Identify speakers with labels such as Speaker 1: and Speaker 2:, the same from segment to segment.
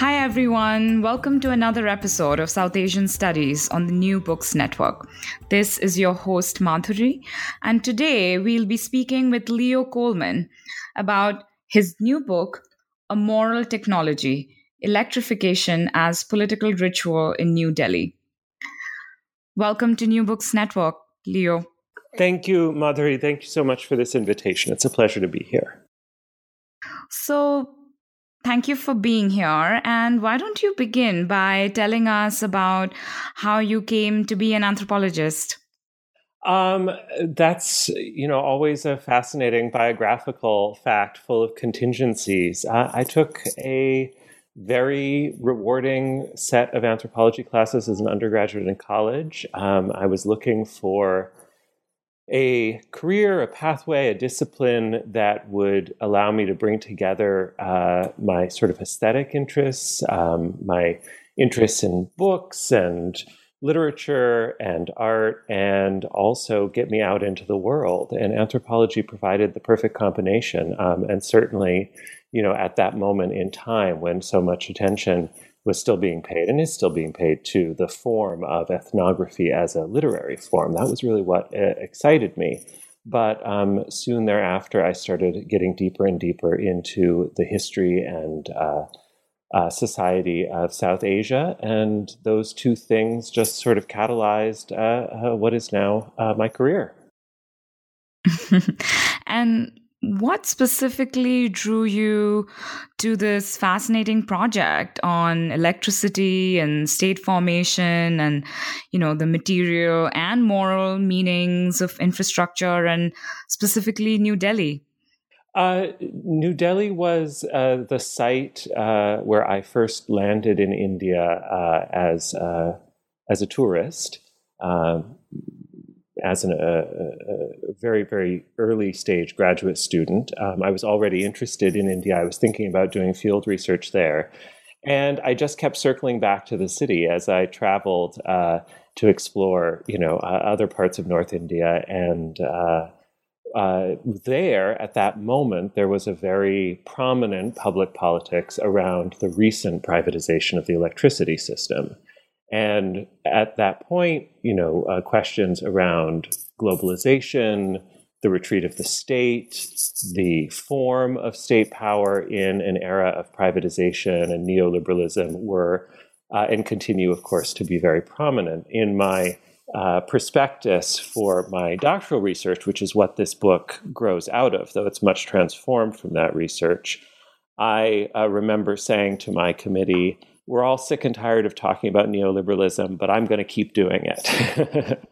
Speaker 1: Hi, everyone. Welcome to another episode of South Asian Studies on the New Books Network. This is your host, Madhuri, and today we'll be speaking with Leo Coleman about his new book, A Moral Technology Electrification as Political Ritual in New Delhi. Welcome to New Books Network, Leo.
Speaker 2: Thank you, Madhuri. Thank you so much for this invitation. It's a pleasure to be here.
Speaker 1: So, Thank you for being here. And why don't you begin by telling us about how you came to be an anthropologist?
Speaker 2: Um, that's you know always a fascinating biographical fact full of contingencies. Uh, I took a very rewarding set of anthropology classes as an undergraduate in college. Um, I was looking for a career, a pathway, a discipline that would allow me to bring together uh, my sort of aesthetic interests, um, my interests in books and literature and art, and also get me out into the world. And anthropology provided the perfect combination. Um, and certainly, you know, at that moment in time when so much attention was still being paid and is still being paid to the form of ethnography as a literary form. That was really what uh, excited me. But um, soon thereafter, I started getting deeper and deeper into the history and uh, uh, society of South Asia. And those two things just sort of catalyzed uh, uh, what is now uh, my career.
Speaker 1: and what specifically drew you to this fascinating project on electricity and state formation and you know the material and moral meanings of infrastructure and specifically new delhi
Speaker 2: uh, New Delhi was uh, the site uh, where I first landed in India uh, as uh, as a tourist. Um, as an, a, a, very, very early stage graduate student. Um, I was already interested in India. I was thinking about doing field research there. And I just kept circling back to the city as I traveled uh, to explore, you know, uh, other parts of North India. And uh, uh there, at that moment, there was a very prominent public politics around the recent privatization of the electricity system. And at that point, you know, uh, questions around globalization, the retreat of the state, the form of state power in an era of privatization and neoliberalism were uh, and continue, of course, to be very prominent. In my uh, prospectus for my doctoral research, which is what this book grows out of, though it's much transformed from that research, I uh, remember saying to my committee, we're all sick and tired of talking about neoliberalism, but I'm going to keep doing it.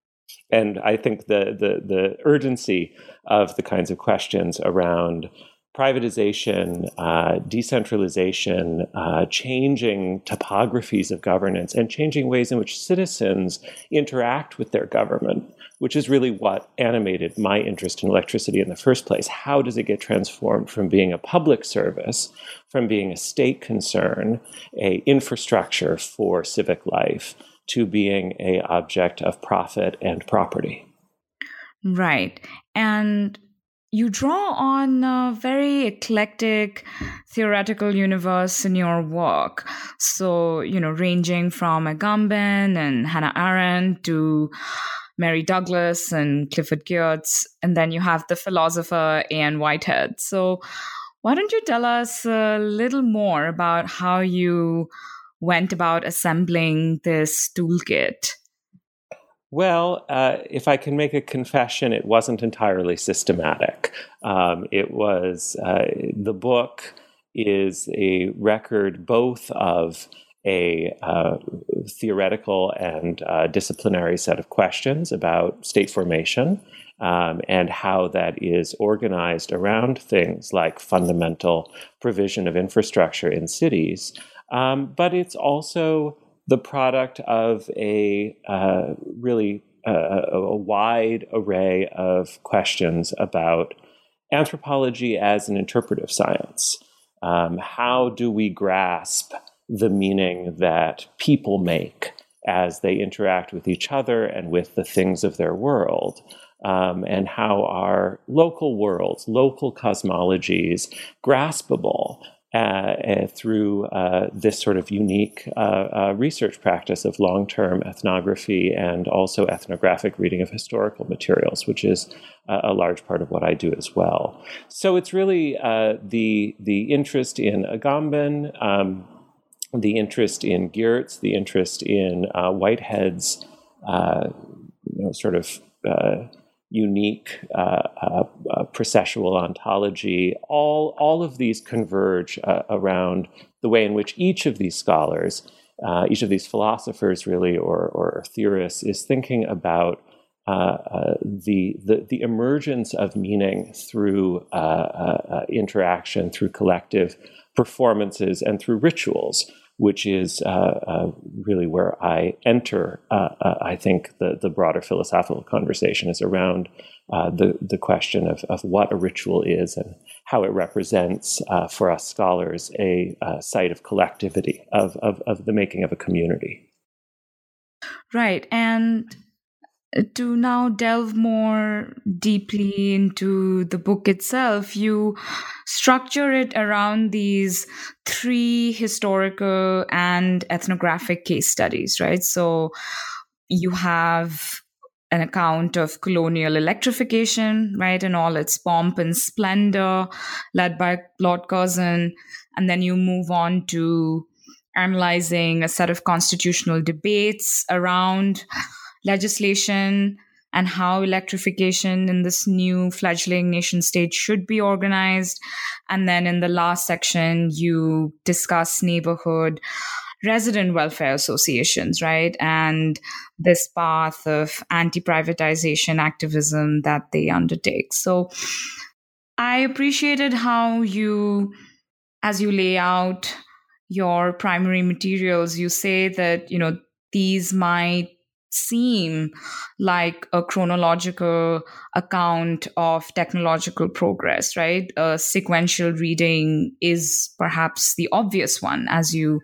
Speaker 2: and I think the, the, the urgency of the kinds of questions around privatization, uh, decentralization, uh, changing topographies of governance, and changing ways in which citizens interact with their government, which is really what animated my interest in electricity in the first place. How does it get transformed from being a public service, from being a state concern, a infrastructure for civic life, to being a object of profit and property?
Speaker 1: Right. And you draw on a very eclectic theoretical universe in your work. So, you know, ranging from Agamben and Hannah Arendt to Mary Douglas and Clifford Geertz. And then you have the philosopher A.N. Whitehead. So, why don't you tell us a little more about how you went about assembling this toolkit?
Speaker 2: Well, uh, if I can make a confession, it wasn't entirely systematic. Um, it was uh, the book is a record both of a uh, theoretical and uh, disciplinary set of questions about state formation um, and how that is organized around things like fundamental provision of infrastructure in cities. Um, but it's also the product of a uh, really uh, a wide array of questions about anthropology as an interpretive science. Um, how do we grasp the meaning that people make as they interact with each other and with the things of their world? Um, and how our local worlds, local cosmologies graspable uh, uh, through uh, this sort of unique uh, uh research practice of long term ethnography and also ethnographic reading of historical materials, which is a large part of what I do as well. So it's really uh, the, the interest in Agamben, um, the interest in Geertz, the interest in Whitehead's you know, sort of unique uh, uh, uh, processual ontology, all, all of these converge uh, around the way in which each of these scholars, uh, each of these philosophers, really, or, or theorists, is thinking about uh, the, the, the emergence of meaning through interaction, through collective performances, and through rituals which is uh, uh, really where I enter. Uh, I think the the broader philosophical conversation is around the the question of of what a ritual is and how it represents for us scholars a, site of collectivity of, of of the making of a community.
Speaker 1: Right, and to now delve more deeply into the book itself, you structure it around these three historical and ethnographic case studies, right? So you have an account of colonial electrification, right, in all its pomp and splendor, led by Lord Curzon. And then you move on to analyzing a set of constitutional debates around legislation and how electrification in this new fledgling nation state should be organized. And then in the last section, you discuss neighborhood resident welfare associations, right? And this path of anti privatization activism that they undertake. So I appreciated how you, as you lay out your primary materials, you say that, you know, these might seem like a chronological account of technological progress, right? A sequential reading is perhaps the obvious one as you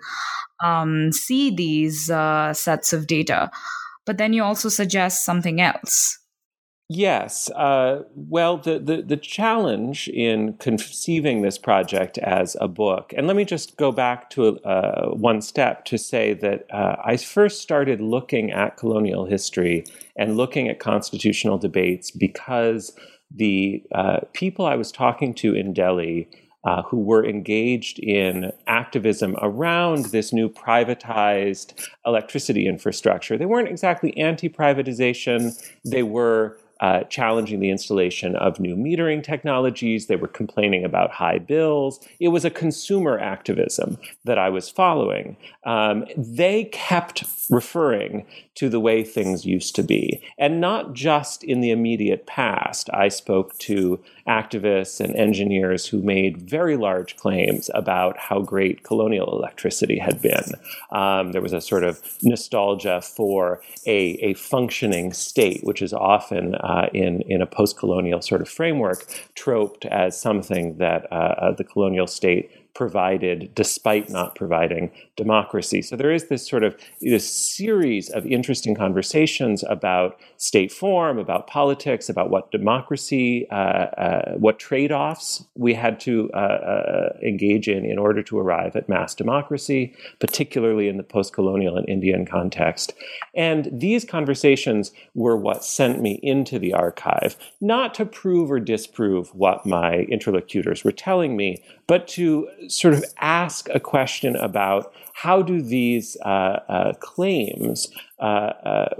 Speaker 1: um, see these uh, sets of data. But then you also suggest something else.
Speaker 2: Yes. Uh, well, the, the, the, challenge in conceiving this project as a book, and let me just go back to uh, one step to say that uh, I first started looking at colonial history and looking at constitutional debates because the uh, people I was talking to in Delhi uh, who were engaged in activism around this new privatized electricity infrastructure. They weren't exactly anti privatization, they were uh, challenging the installation of new metering technologies. They were complaining about high bills. It was a consumer activism that I was following. Um, they kept referring to the way things used to be, and not just in the immediate past. I spoke to activists and engineers who made very large claims about how great colonial electricity had been. Um, there was a sort of nostalgia for a, a functioning state, which is often uh, in, in a post colonial sort of framework troped as something that uh, uh, the colonial state provided despite not providing democracy. So there is this sort of this series of interesting conversations about state form, about politics, about what democracy, uh, uh, what trade offs we had to uh, uh, engage in in order to arrive at mass democracy, particularly in the post colonial and Indian context. And these conversations were what sent me into the archive, not to prove or disprove what my interlocutors were telling me, but to sort of ask a question about how do these uh, uh, claims, uh, uh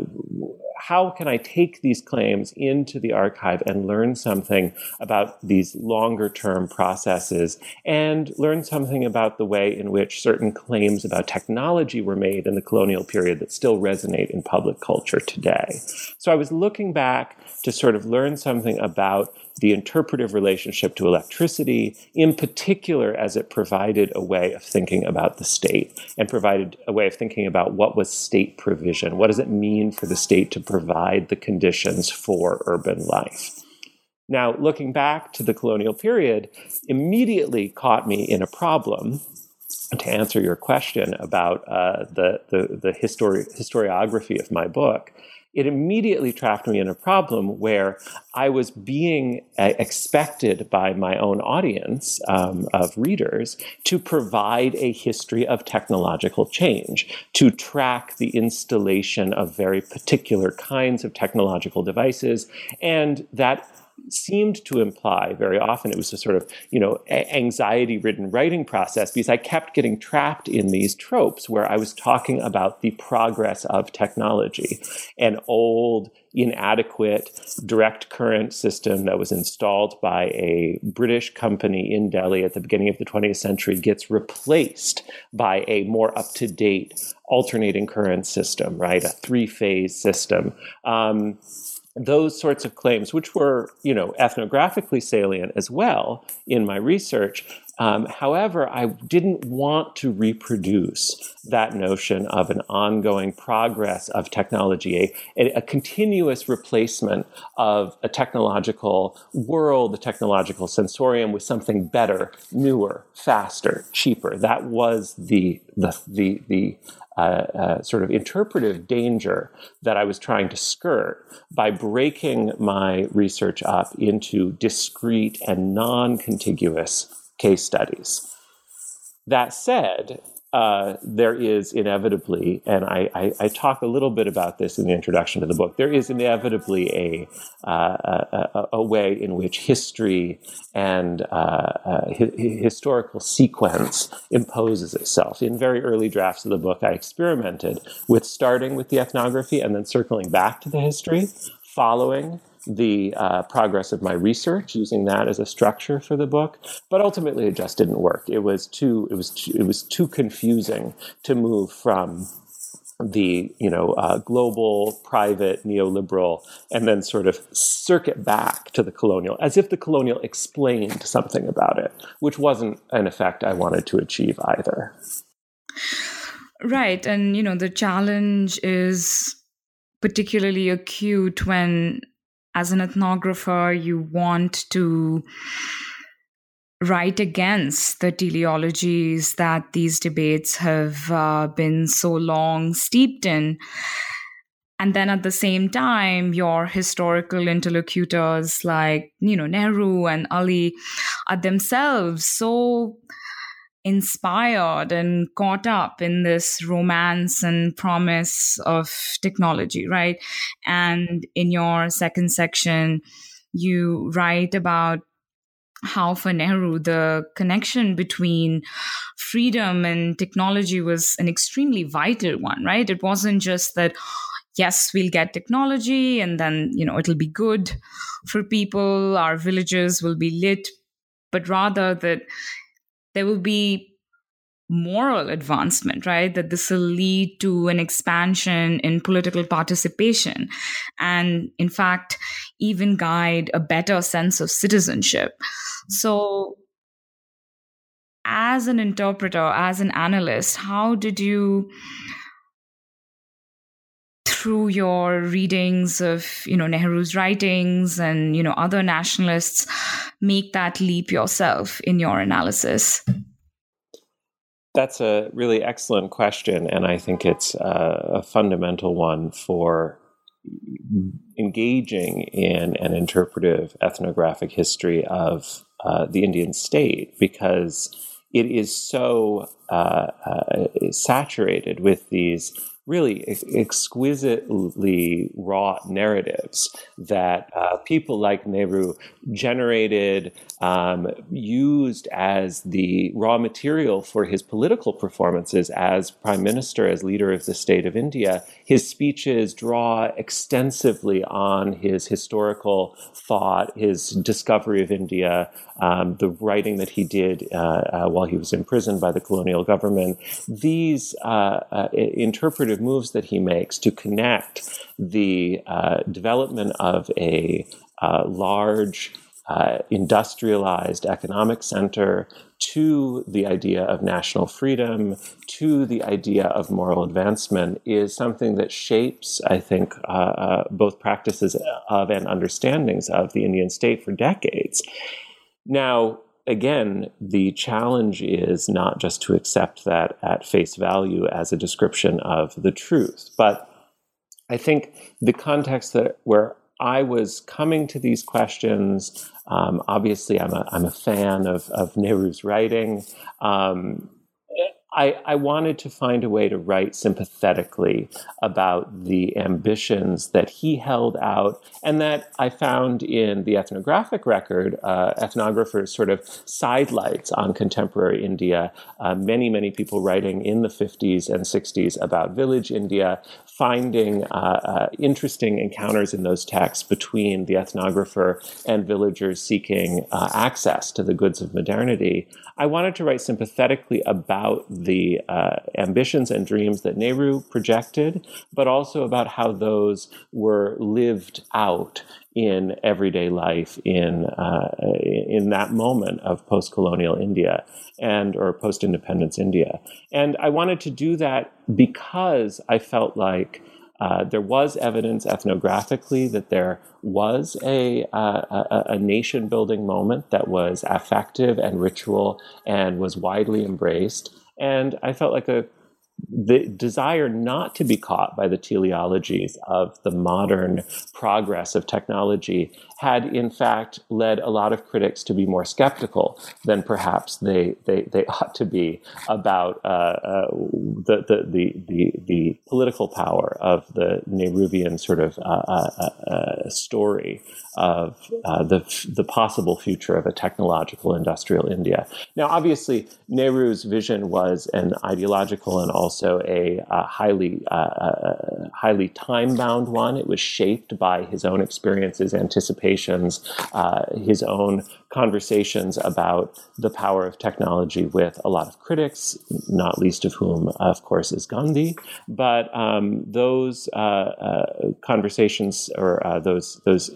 Speaker 2: how can I take these claims into the archive and learn something about these longer term processes and learn something about the way in which certain claims about technology were made in the colonial period that still resonate in public culture today. So I was looking back to sort of learn something about the interpretive relationship to electricity, in particular as it provided a way of thinking about the state and provided a way of thinking about what was state provision. What does it mean for the state to provide the conditions for urban life? Now, looking back to the colonial period, immediately caught me in a problem to answer your question about uh, the, the, the histori- historiography of my book, it immediately trapped me in a problem where I was being uh, expected by my own audience um, of readers to provide a history of technological change, to track the installation of very particular kinds of technological devices, and that seemed to imply very often it was a sort of you know anxiety ridden writing process because i kept getting trapped in these tropes where i was talking about the progress of technology an old inadequate direct current system that was installed by a british company in delhi at the beginning of the 20th century gets replaced by a more up-to-date alternating current system right? A three-phase system. Um, those sorts of claims, which were, you know, ethnographically salient as well in my research. Um, however, I didn't want to reproduce that notion of an ongoing progress of technology, a, a continuous replacement of a technological world, a technological sensorium with something better, newer, faster, cheaper. That was the the the, the uh, sort of interpretive danger that I was trying to skirt by breaking my research up into discrete and non contiguous case studies. That said, uh, there is inevitably, and I, I, I, talk a little bit about this in the introduction to the book, there is inevitably a, uh, a, a, way in which history and uh, uh hi- historical sequence imposes itself. In very early drafts of the book, I experimented with starting with the ethnography and then circling back to the history, following the uh, progress of my research using that as a structure for the book. But ultimately it just didn't work. It was too it was too, it was too confusing to move from the you know uh, global private neoliberal and then sort of circuit back to the colonial as if the colonial explained something about it which wasn't an effect i wanted to achieve either.
Speaker 1: Right. And you know the challenge is particularly acute when as an ethnographer, you want to write against the teleologies that these debates have uh, been so long steeped in. And then at the same time, your historical interlocutors like, you know, Nehru and Ali are themselves so inspired and caught up in this romance and promise of technology, right? And in your second section, you write about how for Nehru, the connection between freedom and technology was an extremely vital one, right? It wasn't just that, yes, we'll get technology and then, you know, it'll be good for people, our villages will be lit, but rather that there will be moral advancement, right? That this will lead to an expansion in political participation and, in fact, even guide a better sense of citizenship. So, as an interpreter, as an analyst, how did you? Through your readings of you know Nehru's writings and you know other nationalists make that leap yourself in your analysis?
Speaker 2: That's a really excellent question, and I think it's a, a fundamental one for engaging in an interpretive ethnographic history of uh, the Indian state because it is so uh, uh, saturated with these really exquisitely wrought narratives that uh, people like Nehru generated, um, used as the raw material for his political performances as prime minister, as leader of the state of India. His speeches draw extensively on his historical thought, his discovery of India, um, the writing that he did uh, uh, while he was imprisoned by the colonial government. These uh, uh moves that he makes to connect the uh, development of a uh, large industrialized economic center to the idea of national freedom, to the idea of moral advancement, is something that shapes, I think, uh, uh, both practices of and understandings of the Indian state for decades. Now, again, the challenge is not just to accept that at face value as a description of the truth, but I think the context that where I was coming to these questions. Um, obviously, I'm a, I'm a fan of, of Nehru's writing. Um, I, I, wanted to find a way to write sympathetically about the ambitions that he held out and that I found in the ethnographic record, uh, ethnographers sort of sidelights on contemporary India. Uh, many, many people writing in the 50s and 60s about village India, finding uh, uh, interesting encounters in those texts between the ethnographer and villagers seeking uh, access to the goods of modernity. I wanted to write sympathetically about the uh, ambitions and dreams that Nehru projected, but also about how those were lived out in everyday life in uh, in that moment of post-colonial India and or post-independence India. And I wanted to do that because I felt like uh, there was evidence ethnographically that there was a, uh, a, a nation building moment that was affective and ritual and was widely embraced. And I felt like a the desire not to be caught by the teleologies of the modern progress of technology had in fact led a lot of critics to be more skeptical than perhaps they, they, they ought to be about uh, uh, the, the, the, the, the political power of the Nehruvian sort of uh, uh, uh, uh story of the, the possible future of a technological industrial India. Now, obviously, Nehru's vision was an ideological and also a highly, highly time bound one. It was shaped by his own experiences, anticipations uh, his own conversations about the power of technology with a lot of critics, not least of whom, of course, is Gandhi. But um, those uh, uh, conversations or uh, those those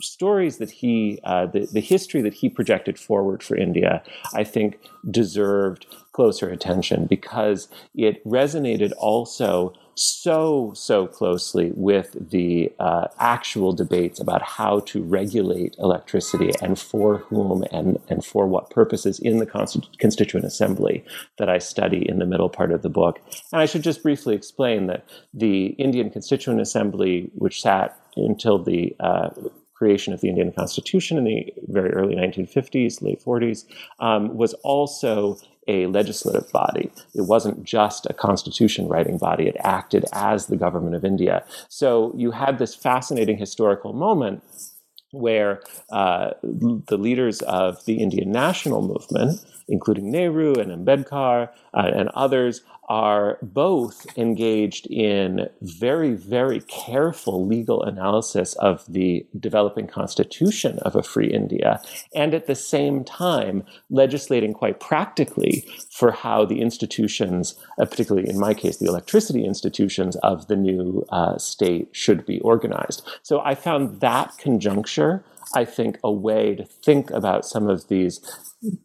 Speaker 2: stories that he, uh, the, the history that he projected forward for India, I think deserved closer attention because it resonated also so, so closely with the uh, actual debates about how to regulate electricity and for whom and, and for what purposes in the Constituent Assembly that I study in the middle part of the book. And I should just briefly explain that the Indian Constituent Assembly, which sat until the uh, creation of the Indian Constitution in the very early 1950s, late 40s, um, was also a legislative body. It wasn't just a constitution writing body, it acted as the government of India. So you had this fascinating historical moment where uh, the leaders of the Indian national movement, including Nehru and Ambedkar uh, and others, are both engaged in very, very careful legal analysis of the developing constitution of a free India, and at the same time legislating quite practically for how the institutions, uh, particularly in my case, the electricity institutions of the new uh, state should be organized. So I found that conjuncture I think, a way to think about some of these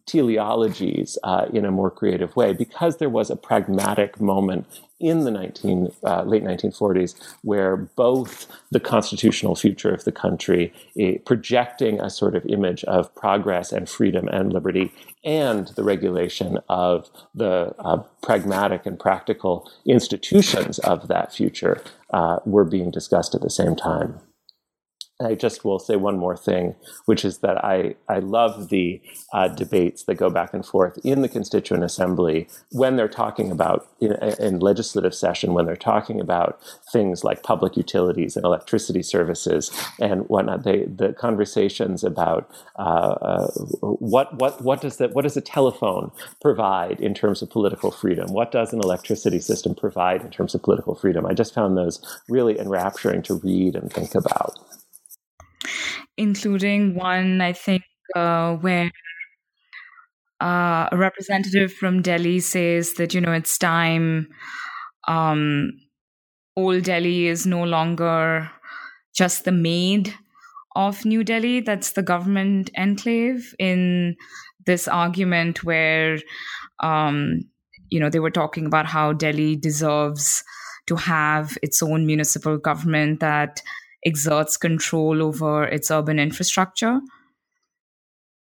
Speaker 2: teleologies uh, in a more creative way because there was a pragmatic moment in the 19, uh, late 1940s where both the constitutional future of the country, eh, projecting a sort of image of progress and freedom and liberty, and the regulation of the uh, pragmatic and practical institutions of that future uh, were being discussed at the same time. I just will say one more thing, which is that I, I love the uh, debates that go back and forth in the Constituent Assembly when they're talking about, in, in, legislative session, when they're talking about things like public utilities and electricity services and whatnot. They, the conversations about uh, uh, what, what, what, does the, what does a telephone provide in terms of political freedom? What does an electricity system provide in terms of political freedom? I just found those really enrapturing to read and think about
Speaker 1: including one, I think, uh, where uh, a representative from Delhi says that, you know, it's time. Um, Old Delhi is no longer just the maid of New Delhi. That's the government enclave in this argument where, um, you know, they were talking about how Delhi deserves to have its own municipal government that exerts control over its urban infrastructure.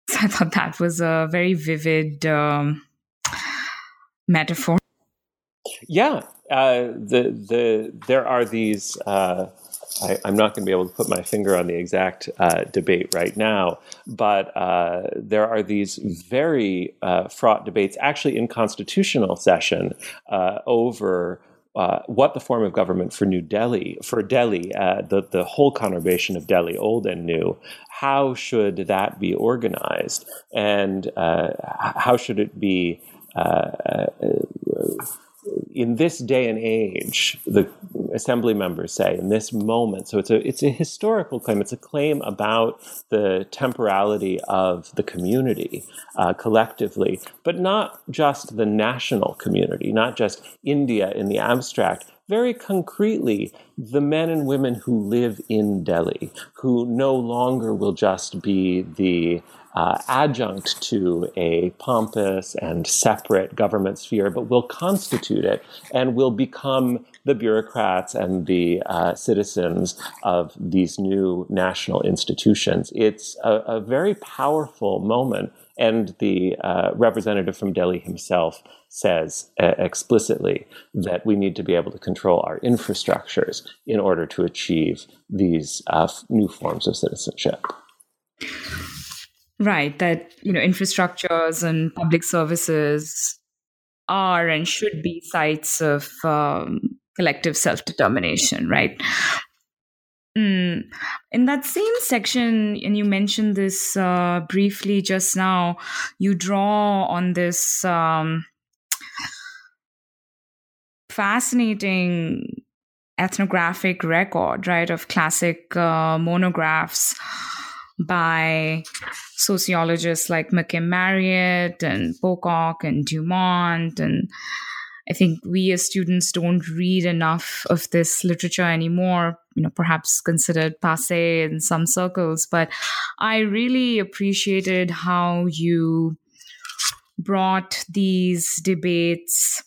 Speaker 1: So I thought that was a very vivid um, metaphor.
Speaker 2: Yeah, uh, the the there are these. Uh, I, am not going to be able to put my finger on the exact uh, debate right now, but uh, there are these very uh, fraught debates, actually in constitutional session, uh, over uh, what the form of government for New Delhi, for Delhi, uh, the, the whole conurbation of Delhi, old and new, how should that be organized? And uh, how should it be? In this day and age, the assembly members say, in this moment, so it's a it's a historical claim. It's a claim about the temporality of the community uh, collectively, but not just the national community, not just India in the abstract. Very concretely, the men and women who live in Delhi, who no longer will just be the uh, adjunct to a pompous and separate government sphere, but will constitute it and will become the bureaucrats and the uh, citizens of these new national institutions. It's a, a very powerful moment. And the uh, representative from Delhi himself says uh, explicitly that we need to be able to control our infrastructures in order to achieve these uh, new forms of citizenship.
Speaker 1: Right, that you know infrastructures and public services are and should be sites of um, collective self determination, right? Mm. In that same section, and you mentioned this uh, briefly just now, you draw on this um, fascinating ethnographic record, right, of classic uh, monographs by sociologists like McKim Marriott and Pocock and Dumont. And I think we as students don't read enough of this literature anymore, you know, perhaps considered passe in some circles. But I really appreciated how you brought these debates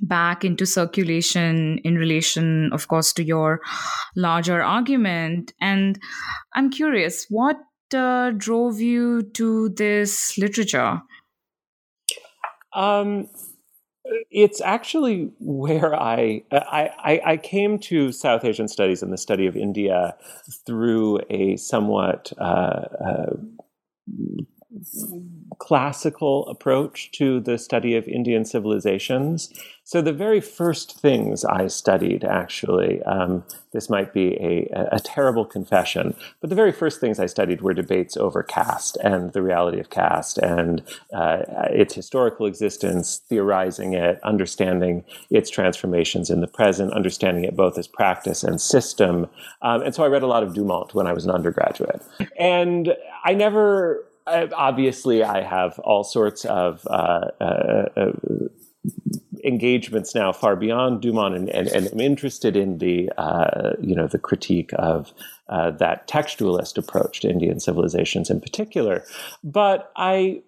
Speaker 1: back into circulation in relation, of course, to your larger argument. And I'm curious, what uh, drove you to this literature?
Speaker 2: Um, it's actually where I, I I came to South Asian studies and the study of India through a somewhat uh, uh, classical approach to the study of Indian civilizations. So, the very first things I studied, actually, um, this might be a, a, terrible confession, but the very first things I studied were debates over caste and the reality of caste and uh, its historical existence, theorizing it, understanding its transformations in the present, understanding it both as practice and system. Um, and so I read a lot of Dumont when I was an undergraduate. And I never obviously, I have all sorts of uh, uh, uh, engagements now far beyond Dumont, and, and, and I'm interested in the uh, you know the critique of uh, that textualist approach to Indian civilizations in particular. But I,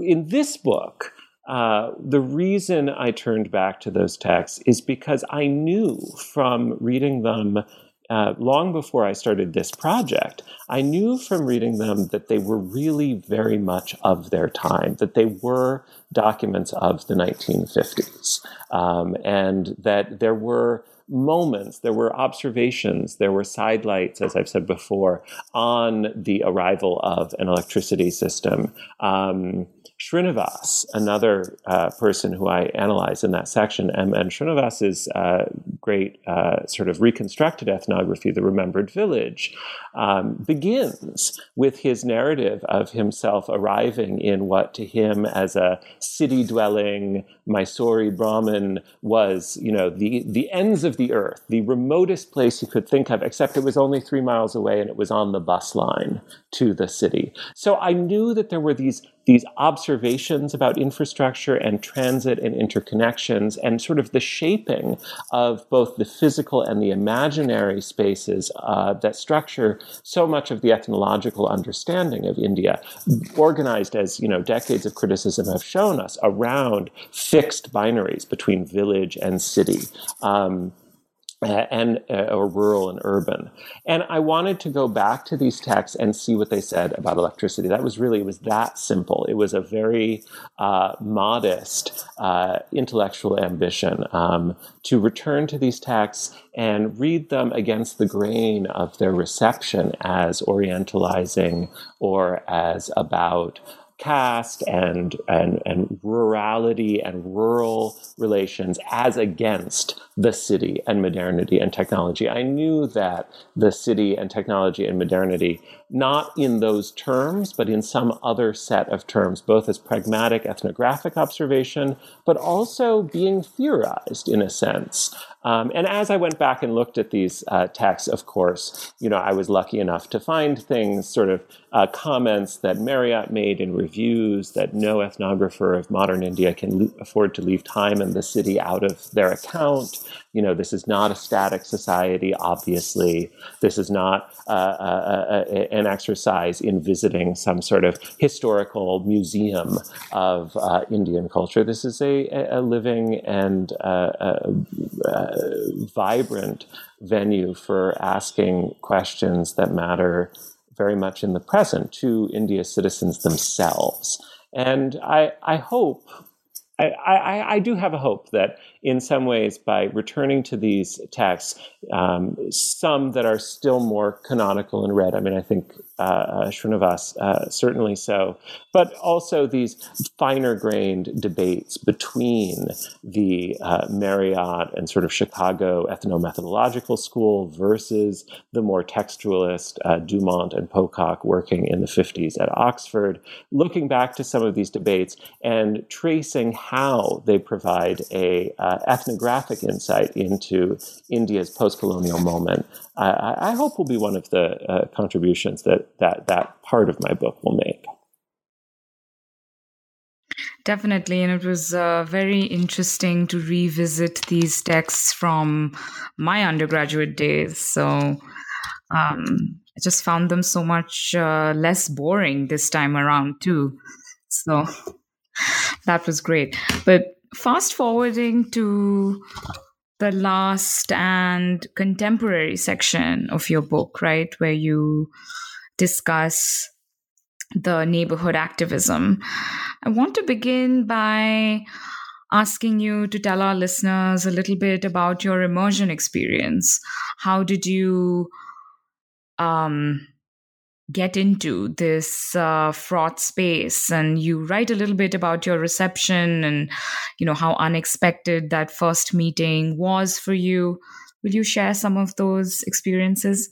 Speaker 2: in this book. Uh, the reason I turned back to those texts is because I knew from reading them uh, long before I started this project, I knew from reading them that they were really very much of their time, that they were documents of the 1950s, um, and that there were moments, there were observations, there were sidelights, as I've said before, on the arrival of an electricity system. Um, Srinivas, another uh, person who I analyze in that section, and, and Srinivas's uh, great uh, sort of reconstructed ethnography, The Remembered Village, um, begins with his narrative of himself arriving in what to him as a city dwelling Mysore Brahmin was, you know, the, the ends of the earth, the remotest place he could think of, except it was only three miles away and it was on the bus line to the city. So I knew that there were these these observations about infrastructure and transit and interconnections and sort of the shaping of both the physical and the imaginary spaces uh, that structure so much of the ethnological understanding of India, organized as you know decades of criticism have shown us around fixed binaries between village and city. Um, uh, and uh, or rural and urban. And I wanted to go back to these texts and see what they said about electricity. That was really it was that simple. It was a very uh, modest uh, intellectual ambition um, to return to these texts and read them against the grain of their reception as orientalizing or as about caste and, and, and rurality and rural relations as against the city and modernity and technology. I knew that the city and technology and modernity, not in those terms, but in some other set of terms, both as pragmatic ethnographic observation, but also being theorized in a sense. Um, and as I went back and looked at these uh, texts, of course, you know, I was lucky enough to find things, sort of uh, comments that Marriott made in reviews that no ethnographer of modern India can afford to leave time in the city out of their account. You know, this is not a static society, obviously. This is not uh, uh, uh an exercise in visiting some sort of historical museum of uh, Indian culture. This is a, a living and uh, vibrant venue for asking questions that matter very much in the present to India's citizens themselves. And I, I hope, I, I, I do have a hope that in some ways by returning to these texts, um, some that are still more canonical and read. I mean, I think uh, uh, Srinivas uh, certainly so, but also these finer grained debates between the uh, Marriott and sort of Chicago ethnomethodological school versus the more textualist uh, Dumont and Pocock working in the 50s at Oxford, looking back to some of these debates and tracing how they provide a uh, ethnographic insight into India's post-colonial moment, I, I, hope will be one of the uh, contributions that, that that part of my book will make.
Speaker 1: Definitely, and it was uh, very interesting to revisit these texts from my undergraduate days. So um, I just found them so much uh, less boring this time around, too. So that was great. But fast forwarding to the last and contemporary section of your book, right, where you discuss the neighborhood activism, I want to begin by asking you to tell our listeners a little bit about your immersion experience. How did you um, get into this uh, fraught space and you write a little bit about your reception and you know how unexpected that first meeting was for you. Will you share some of those experiences?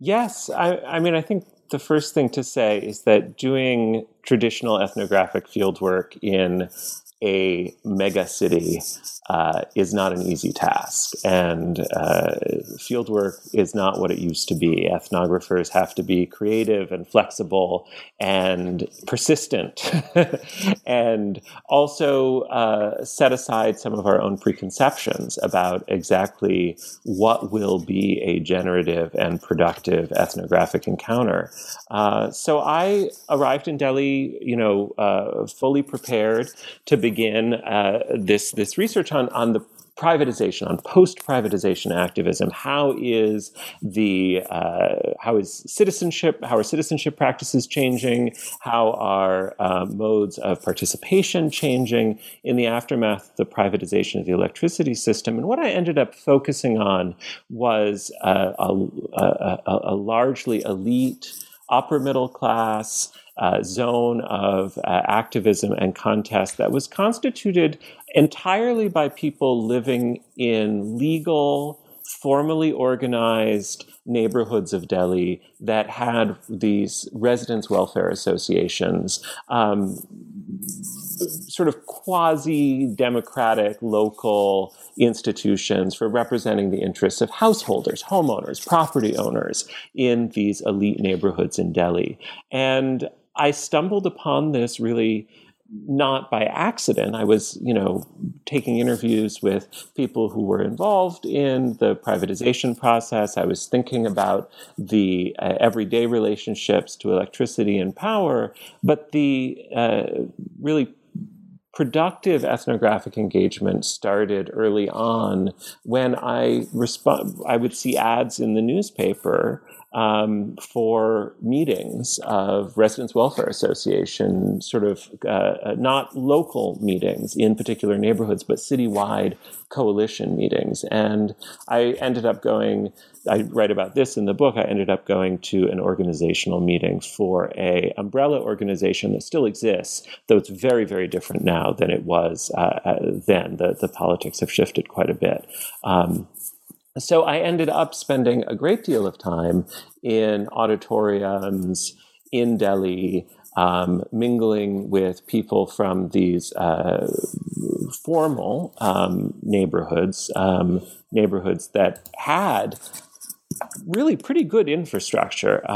Speaker 2: Yes. I, I mean i think the first thing to say is that doing traditional ethnographic fieldwork in a mega city uh, is not an easy task. And uh, fieldwork is not what it used to be. Ethnographers have to be creative and flexible and persistent, and also uh, set aside some of our own preconceptions about exactly what will be a generative and productive ethnographic encounter. Uh, so I arrived in Delhi, you know, uh, fully prepared to begin uh, this this research on on the privatization, on post-privatization activism. How is the uh, how is citizenship? How are citizenship practices changing? How are uh, modes of participation changing in the aftermath of the privatization of the electricity system? And what I ended up focusing on was uh, a, a, a largely elite, upper middle class uh, zone of uh, activism and contest that was constituted entirely by people living in legal, formally organized neighborhoods of Delhi that had these residents' welfare associations. Um, sort of quasi democratic local institutions for representing the interests of householders, homeowners, property owners in these elite neighborhoods in Delhi. And I stumbled upon this really not by accident. I was, you know, taking interviews with people who were involved in the privatization process. I was thinking about the uh, everyday relationships to electricity and power, but the uh, really productive ethnographic engagement started early on when I respond I would see ads in the newspaper um, for meetings of Residents Welfare Association, sort of uh, uh, not local meetings in particular neighborhoods, but citywide coalition meetings. And I ended up going, I write about this in the book, I ended up going to an organizational meeting for a umbrella organization that still exists, though it's very, very different now than it was uh, uh then. The, the politics have shifted quite a bit. Um, so I ended up spending a great deal of time in auditoriums in Delhi, um, mingling with people from these uh, formal um, neighborhoods, um, neighborhoods that had really pretty good infrastructure.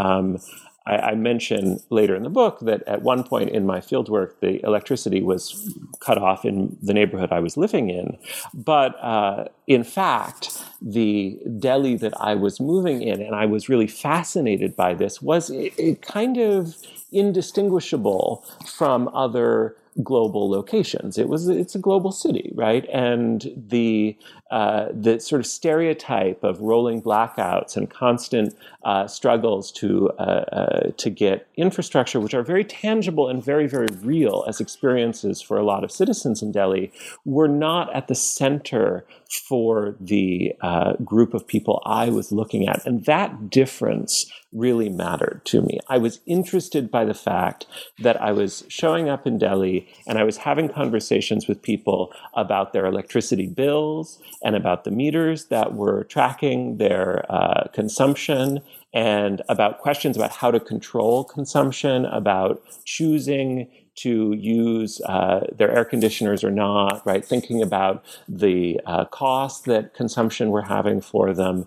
Speaker 2: I, I, mention later in the book that at one point in my fieldwork, the electricity was cut off in the neighborhood I was living in. But uh, in fact, the Delhi that I was moving in, and I was really fascinated by this, was it, it kind of indistinguishable from other global locations. It was it's a global city, right? And the uh, the sort of stereotype of rolling blackouts and constant uh, struggles to uh, uh, to get infrastructure, which are very tangible and very very real as experiences for a lot of citizens in Delhi, were not at the center for the uh, group of people I was looking at, and that difference really mattered to me. I was interested by the fact that I was showing up in Delhi and I was having conversations with people about their electricity bills and about the meters that were tracking their uh, consumption and about questions about how to control consumption, about choosing to use uh, their air conditioners or not, right? Thinking about the uh, cost that consumption we're having for them.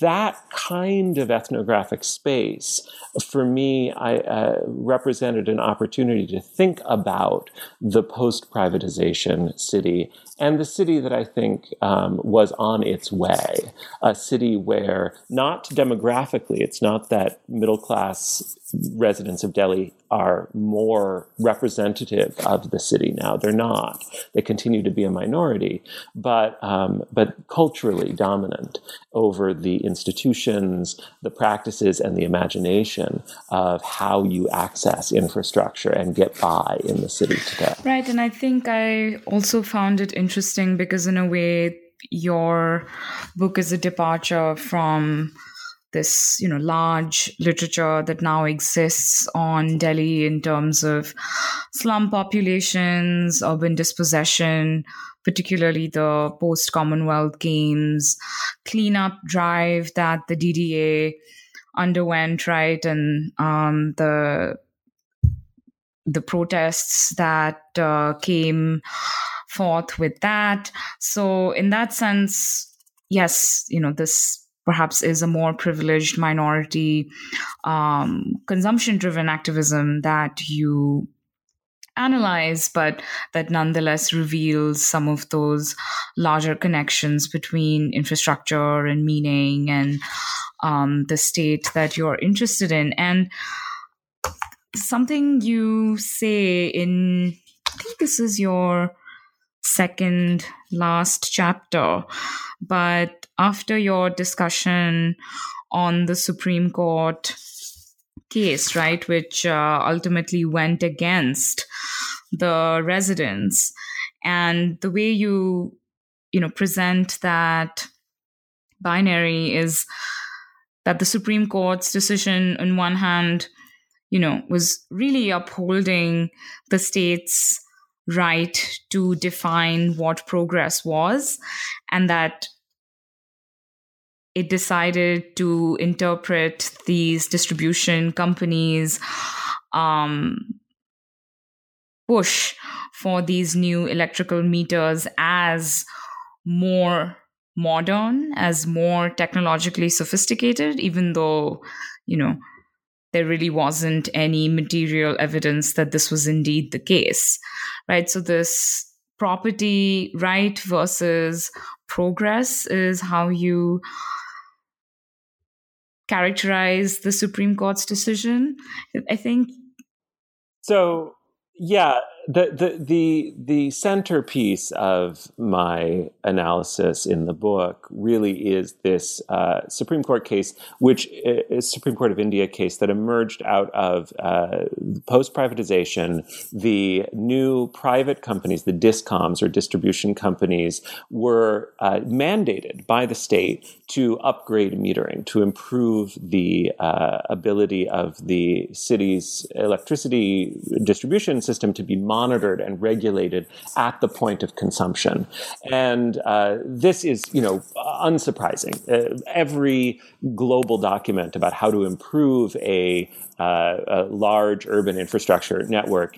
Speaker 2: That kind of ethnographic space, for me, I uh, represented an opportunity to think about the post privatization city and the city that I think um, was on its way, a city where not demographically, it's not that middle class residents of Delhi are more representative of the city now. They're not. They continue to be a minority, but um, but culturally dominant over the institutions, the practices, and the imagination of how you access infrastructure and get by in the city today.
Speaker 1: Right, and I think I also found it interesting because in a way your book is a departure from this you know large literature that now exists on Delhi in terms of slum populations, urban dispossession, particularly the post Commonwealth Games cleanup drive that the DDA underwent, right, and um, the the protests that uh, came forth with that. So, in that sense, yes, you know this perhaps is a more privileged minority um, consumption driven activism that you analyze, but that nonetheless reveals some of those larger connections between infrastructure and meaning and um, the state that you're interested in. And something you say in, I think this is your second last chapter. But after your discussion on the Supreme Court case, right, which uh, ultimately went against the residents, and the way you, you know, present that binary is that the Supreme Court's decision, on one hand, you know, was really upholding the state's right to define what progress was, and that it decided to interpret these distribution companies' um, push for these new electrical meters as more modern, as more technologically sophisticated, even though, you know, there really wasn't any material evidence that this was indeed the case, right? So, this property right versus progress is how you characterize the Supreme Court's decision. I think.
Speaker 2: So, yeah, the, the the the centerpiece of my analysis in the book really is this uh, Supreme Court case, which is Supreme Court of India case that emerged out of uh, post privatization. The new private companies, the discoms or distribution companies, were uh, mandated by the state to upgrade metering to improve the uh, ability of the city's electricity distribution system to be monitored and regulated at the point of consumption. And uh, this is, you know, unsurprising. Uh, every global document about how to improve a uh, a large urban infrastructure network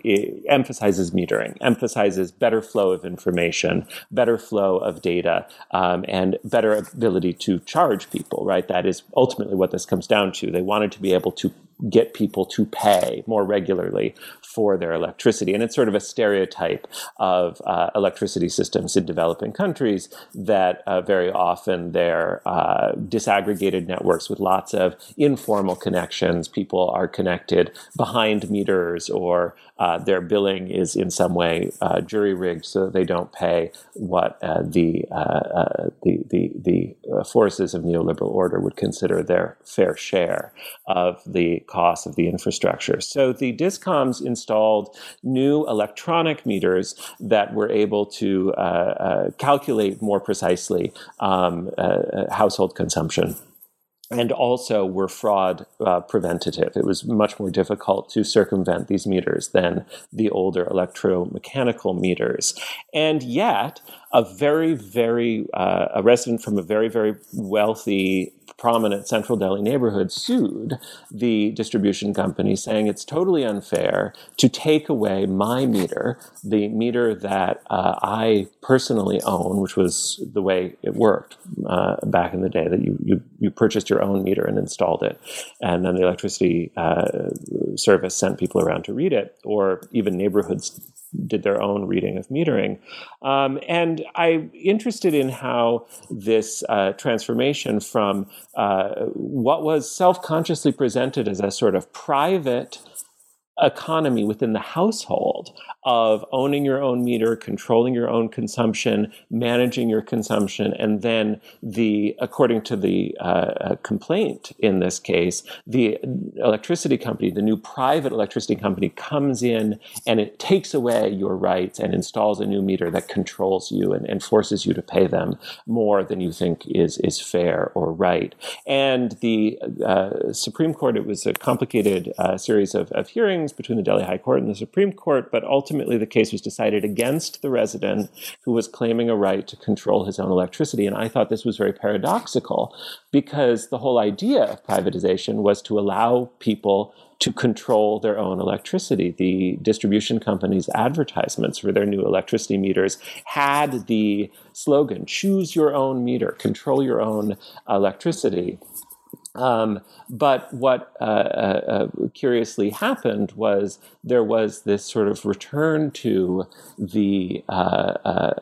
Speaker 2: emphasizes metering, emphasizes better flow of information, better flow of data, um, and better ability to charge people, right? That is ultimately what this comes down to. They wanted to be able to get people to pay more regularly for their electricity. And it's sort of a stereotype of uh, electricity systems in developing countries that uh, very often they're uh, disaggregated networks with lots of informal connections. People are connected behind meters or uh, their billing is in some way uh, jury rigged so that they don't pay what uh, the, the, the, the forces of neoliberal order would consider their fair share of the cost of the infrastructure. So the discoms installed new electronic meters that were able to calculate more precisely um, household consumption and also were fraud uh, preventative. It was much more difficult to circumvent these meters than the older electromechanical meters. And yet, a very, very, uh, a resident from a very, very wealthy prominent central Delhi neighborhood sued the distribution company, saying it's totally unfair to take away my meter, the meter that uh, I personally own, which was the way it worked uh, back in the day that you, you, you purchased your own meter and installed it, and then the electricity uh, service sent people around to read it, or even neighborhoods did their own reading of metering. Um, and I'm interested in how this uh, transformation from uh, what was self consciously presented as a sort of private economy within the household of owning your own meter, controlling your own consumption, managing your consumption, and then the, according to the uh, uh, complaint in this case, the electricity company, the new private electricity company, comes in and it takes away your rights and installs a new meter that controls you and, and forces you to pay them more than you think is is fair or right. And the uh, Supreme Court, it was a complicated uh, series of, of hearings between the Delhi High Court and the Supreme Court, but ultimately ultimately the case was decided against the resident who was claiming a right to control his own electricity. And I thought this was very paradoxical because the whole idea of privatization was to allow people to control their own electricity. The distribution companies' advertisements for their new electricity meters had the slogan choose your own meter, control your own electricity. Um, but what uh, uh, uh, curiously happened was there was this sort of return to the uh, uh,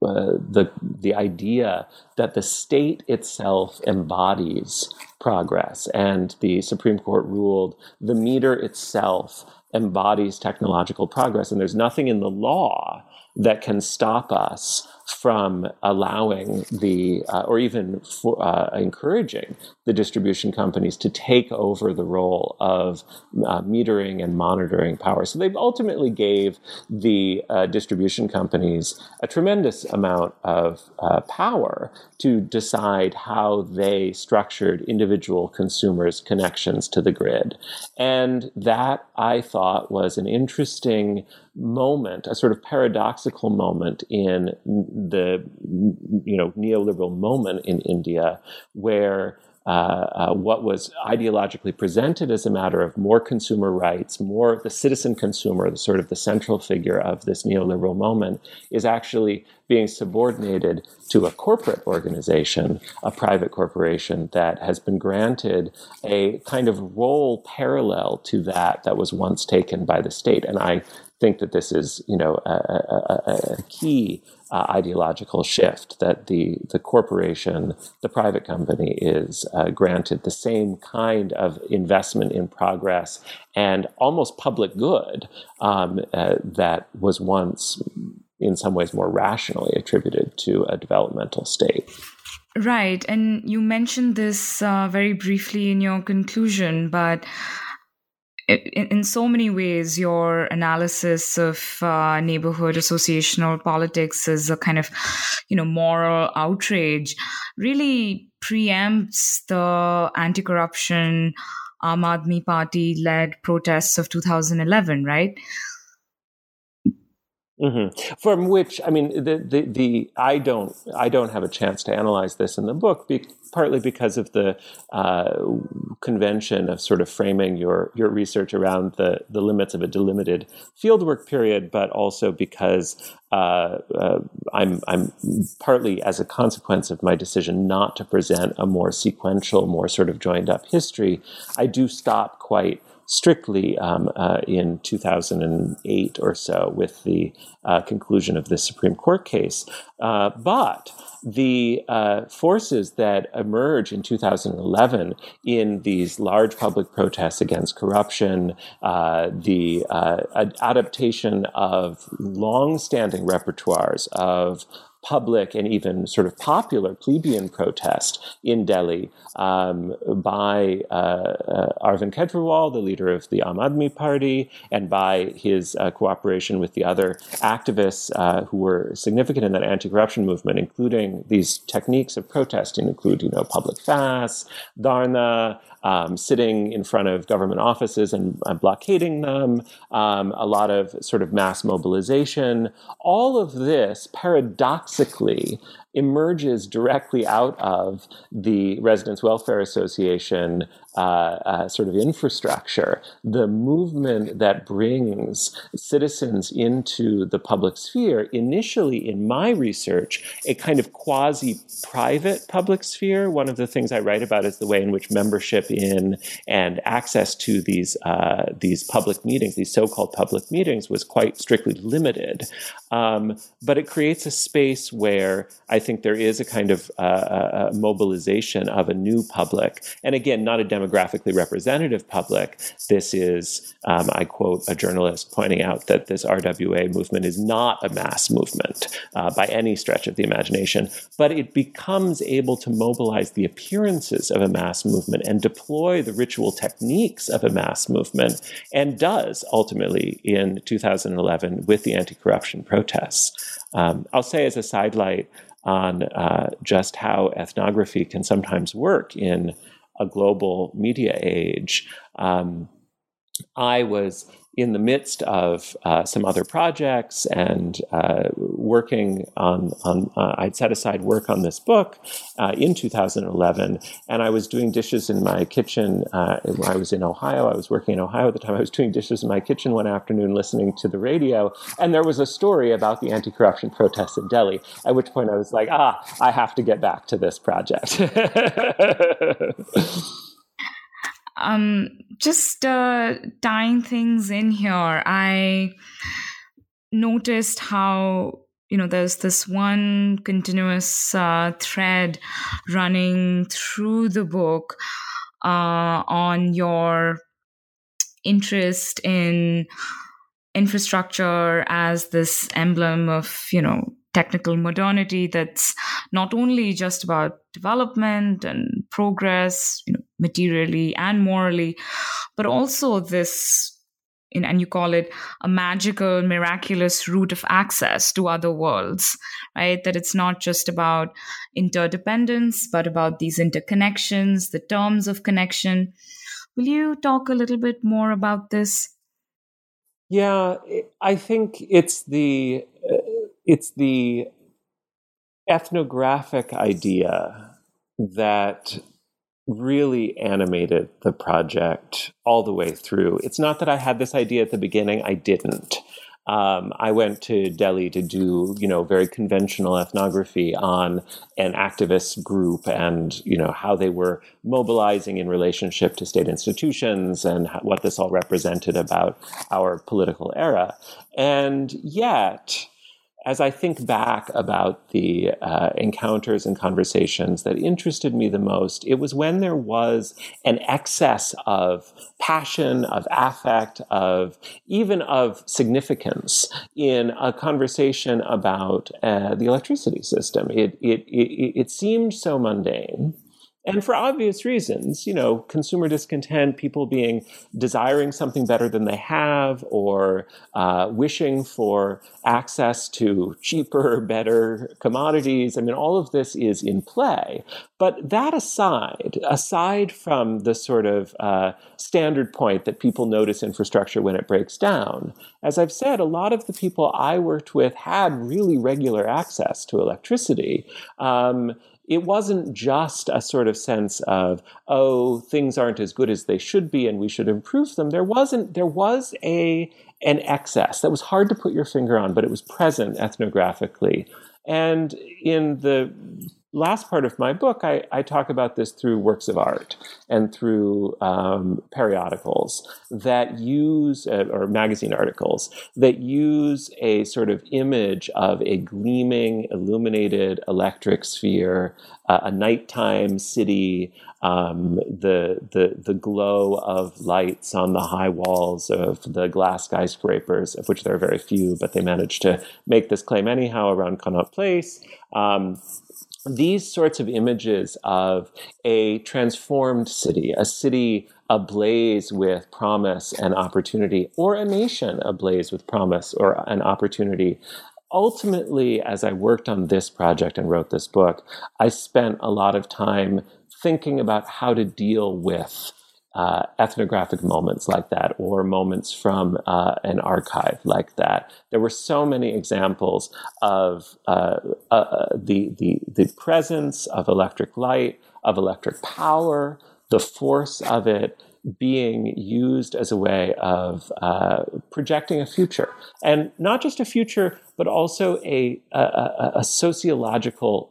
Speaker 2: uh, the the idea that the state itself embodies progress, and the Supreme Court ruled the meter itself embodies technological progress, and there's nothing in the law that can stop us from allowing the, uh, or even for, uh, encouraging the distribution companies to take over the role of uh, metering and monitoring power. So they ultimately gave the uh, distribution companies a tremendous amount of uh, power to decide how they structured individual consumers' connections to the grid. And that I thought was an interesting moment, a sort of paradoxical moment in the you know neoliberal moment in India, where uh, uh, what was ideologically presented as a matter of more consumer rights, more the citizen consumer, the sort of the central figure of this neoliberal moment, is actually being subordinated to a corporate organization, a private corporation that has been granted a kind of role parallel to that that was once taken by the state. And I think that this is, you know, a, a, a key uh, ideological shift that the the corporation, the private company, is uh, granted the same kind of investment in progress and almost public good um, uh, that was once, in some ways, more rationally attributed to a developmental state.
Speaker 1: Right, and you mentioned this uh, very briefly in your conclusion, but in, so many ways, your analysis of uh, neighborhood associational politics is a kind of, you know, moral outrage, really preempts the anti-corruption Aam Aadmi Party-led protests of 2011, right?
Speaker 2: Mm-hmm. From which, I mean, the, the, the I don't I don't have a chance to analyze this in the book, be, partly because of the uh, convention of sort of framing your your research around the the limits of a delimited fieldwork period, but also because uh, uh, I'm I'm partly as a consequence of my decision not to present a more sequential, more sort of joined up history. I do stop quite strictly um, uh, in 2008 or so with the uh, conclusion of the Supreme Court case. Uh, but the uh, forces that emerge in 2011 in these large public protests against corruption, uh, the uh, adaptation of long-standing repertoires of public and even sort of popular plebeian protest in Delhi um, by uh, uh, Arvind Kejriwal, the leader of the Aam Aadmi Party, and by his uh, cooperation with the other activists uh, who were significant in that anti-corruption movement, including these techniques of protesting, include you know public fasts, dharna, um, sitting in front of government offices and blockading them, um, a lot of sort of mass mobilization. All of this paradoxically emerges directly out of the Residents Welfare Association uh, uh, sort of infrastructure, the movement that brings citizens into the public sphere, initially in my research, a kind of quasi private public sphere. One of the things I write about is the way in which membership in and access to these, uh, these public meetings, these so called public meetings, was quite strictly limited. Um, but it creates a space where I think there is a kind of uh, uh, mobilization of a new public. And again, not a demographically representative public. This is, um, I quote a journalist pointing out that this RWA movement is not a mass movement uh, by any stretch of the imagination, but it becomes able to mobilize the appearances of a mass movement and deploy the ritual techniques of a mass movement, and does ultimately in 2011 with the anti corruption protests. Um, I'll say as a sidelight on uh, just how ethnography can sometimes work in a global media age. Um, I was in the midst of uh, some other projects and uh, working on, on uh, I'd set aside work on this book uh, in 2011, and I was doing dishes in my kitchen. Uh, I was in Ohio, I was working in Ohio at the time. I was doing dishes in my kitchen one afternoon, listening to the radio, and there was a story about the anti-corruption protests in Delhi. At which point, I was like, "Ah, I have to get back to this project."
Speaker 1: um, just uh, tying things in here, I noticed how you know there's this one continuous uh, thread running through the book uh, on your interest in infrastructure as this emblem of, you know, technical modernity that's not only just about development and progress, you know, materially and morally, but also this and you call it a magical, miraculous route of access to other worlds, right? That it's not just about interdependence, but about these interconnections, the terms of connection. Will you talk a little bit more about this?
Speaker 2: Yeah, I think it's the uh, it's the ethnographic idea that really animated the project all the way through. It's not that I had this idea at the beginning, I didn't. Um, I went to Delhi to do, you know, very conventional ethnography on an activist group and, you know, how they were mobilizing in relationship to state institutions and what this all represented about our political era. And yet, as I think back about the uh, encounters and conversations that interested me the most, it was when there was an excess of passion, of affect, of even of significance in a conversation about uh, the electricity system. It, it, it, it seemed so mundane and for obvious reasons you know consumer discontent people being desiring something better than they have or uh, wishing for access to cheaper better commodities. I mean all of this is in play. But that aside aside from the sort of uh, standard point that people notice infrastructure when it breaks down as i've said a lot of the people i worked with had really regular access to electricity. Um, it wasn't just a sort of sense of oh things aren't as good as they should be and we should improve them. There wasn't there was a an excess that was hard to put your finger on but it was present ethnographically. And in the last part of my book, I, I, talk about this through works of art and through um, periodicals that use, uh, or magazine articles, that use a sort of image of a gleaming, illuminated electric sphere, uh, a nighttime city, um, the, the, the glow of lights on the high walls of the glass skyscrapers, of which there are very few, but they managed to make this claim anyhow around Connaught Place. Um, these sorts of images of a transformed city, a city ablaze with promise and opportunity, or a nation ablaze with promise or an opportunity. Ultimately, as I worked on this project and wrote this book, I spent a lot of time thinking about how to deal with uh, ethnographic moments like that or moments from uh, an archive like that. There were so many examples of uh, uh, uh, the, the, the presence of electric light, of electric power, the force of it being used as a way of uh, projecting a future. And not just a future, but also a, a, a sociological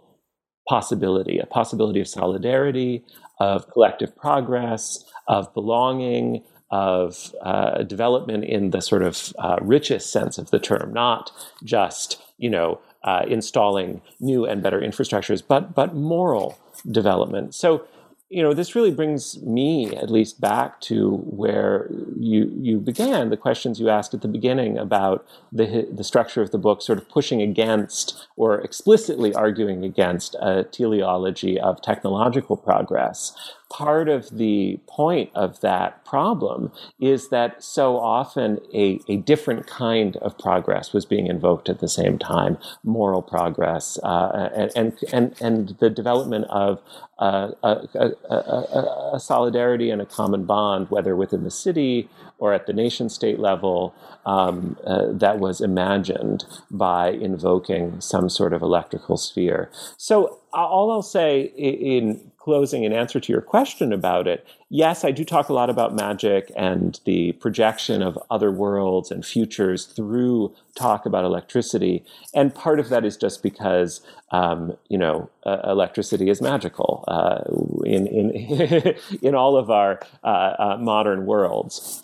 Speaker 2: possibility, a possibility of solidarity, of collective progress, of belonging, of uh, development in the sort of uh, richest sense of the term, not just you know uh, installing new and better infrastructures, but but moral development. So you know, this really brings me at least back to where you you began the questions you asked at the beginning about the the structure of the book, sort of pushing against or explicitly arguing against a teleology of technological progress part of the point of that problem is that so often a, a different kind of progress was being invoked at the same time moral progress uh, and, and, and, and the development of uh, a, a, a, solidarity and a common bond, whether within the city or at the nation state level, um, uh, that was imagined by invoking some sort of electrical sphere. So, all I'll say in closing in answer to your question about it, yes, I do talk a lot about magic and the projection of other worlds and futures through talk about electricity. And part of that is just because, um, you know, uh, electricity is magical uh, in, in, in all of our uh, uh modern worlds.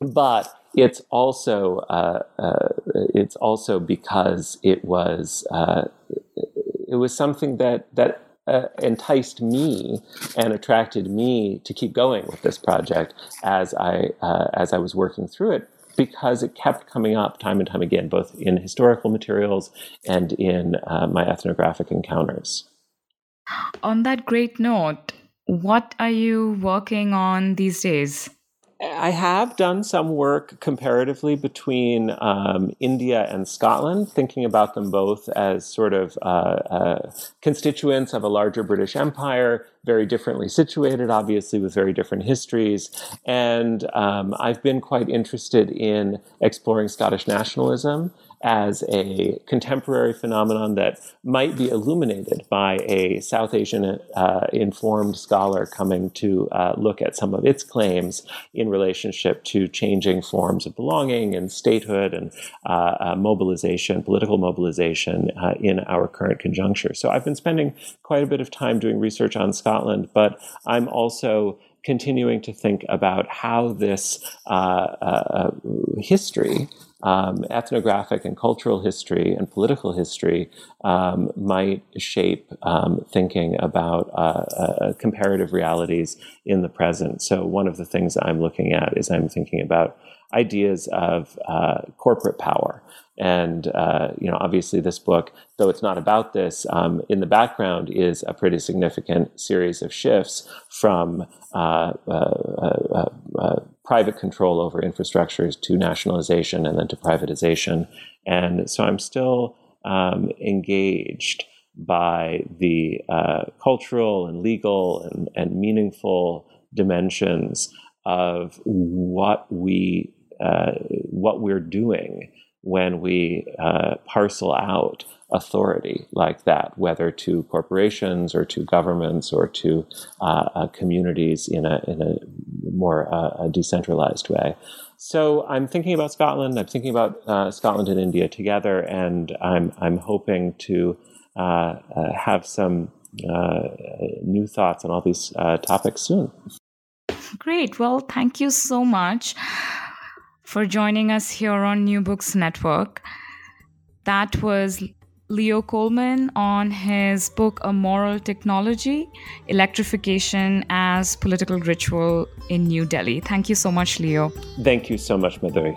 Speaker 2: But it's also uh, uh, it's also because it was it was something that that uh, enticed me and attracted me to keep going with this project as I uh, as I was working through it. because it kept coming up time and time again, both in historical materials and in uh, my ethnographic encounters.
Speaker 1: On that great note, what are you working on these days?
Speaker 2: I have done some work comparatively between um, India and Scotland, thinking about them both as sort of uh, uh, constituents of a larger British Empire, very differently situated, obviously, with very different histories. And um, I've been quite interested in exploring Scottish nationalism as a contemporary phenomenon that might be illuminated by a South Asian uh, informed scholar coming to uh, look at some of its claims in relationship to changing forms of belonging and statehood and uh, uh mobilization, political mobilization uh, in our current conjuncture. So I've been spending quite a bit of time doing research on Scotland, but I'm also continuing to think about how this uh, history um, ethnographic and cultural history and political history um, might shape um, thinking about uh, uh, comparative realities in the present. So, one of the things I'm looking at is I'm thinking about ideas of uh, corporate power. And uh, you know, obviously, this book, though it's not about this, um, in the background is a pretty significant series of shifts from uh, uh, uh, private control over infrastructures to nationalization and then to privatization. And so, I'm still um, engaged by the uh, cultural and legal and, and meaningful dimensions of what we uh, what we're doing when we uh, parcel out authority like that, whether to corporations or to governments or to uh, uh, communities in a, in a more uh, a decentralized way. So I'm thinking about Scotland. I'm thinking about Scotland and India together, and I'm I'm hoping to have some new thoughts on all these topics soon.
Speaker 1: Great. Well, thank you so much for joining us here on New Books Network. That was Leo Coleman on his book A Moral Technology Electrification as Political Ritual in New Delhi. Thank you so much, Leo.
Speaker 2: Thank you so much, Madhuri.